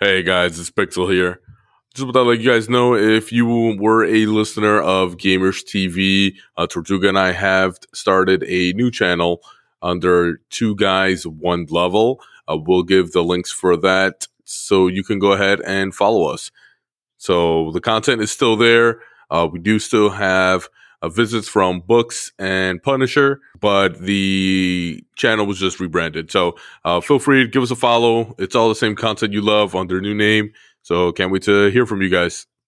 Hey guys, it's Pixel here. Just want to let you guys know if you were a listener of Gamers TV, uh, Tortuga and I have started a new channel under Two Guys One Level. Uh, we'll give the links for that so you can go ahead and follow us. So the content is still there. Uh, we do still have uh, visits from Books and Punisher, but the channel was just rebranded. So uh, feel free to give us a follow. It's all the same content you love under new name. So can't wait to hear from you guys.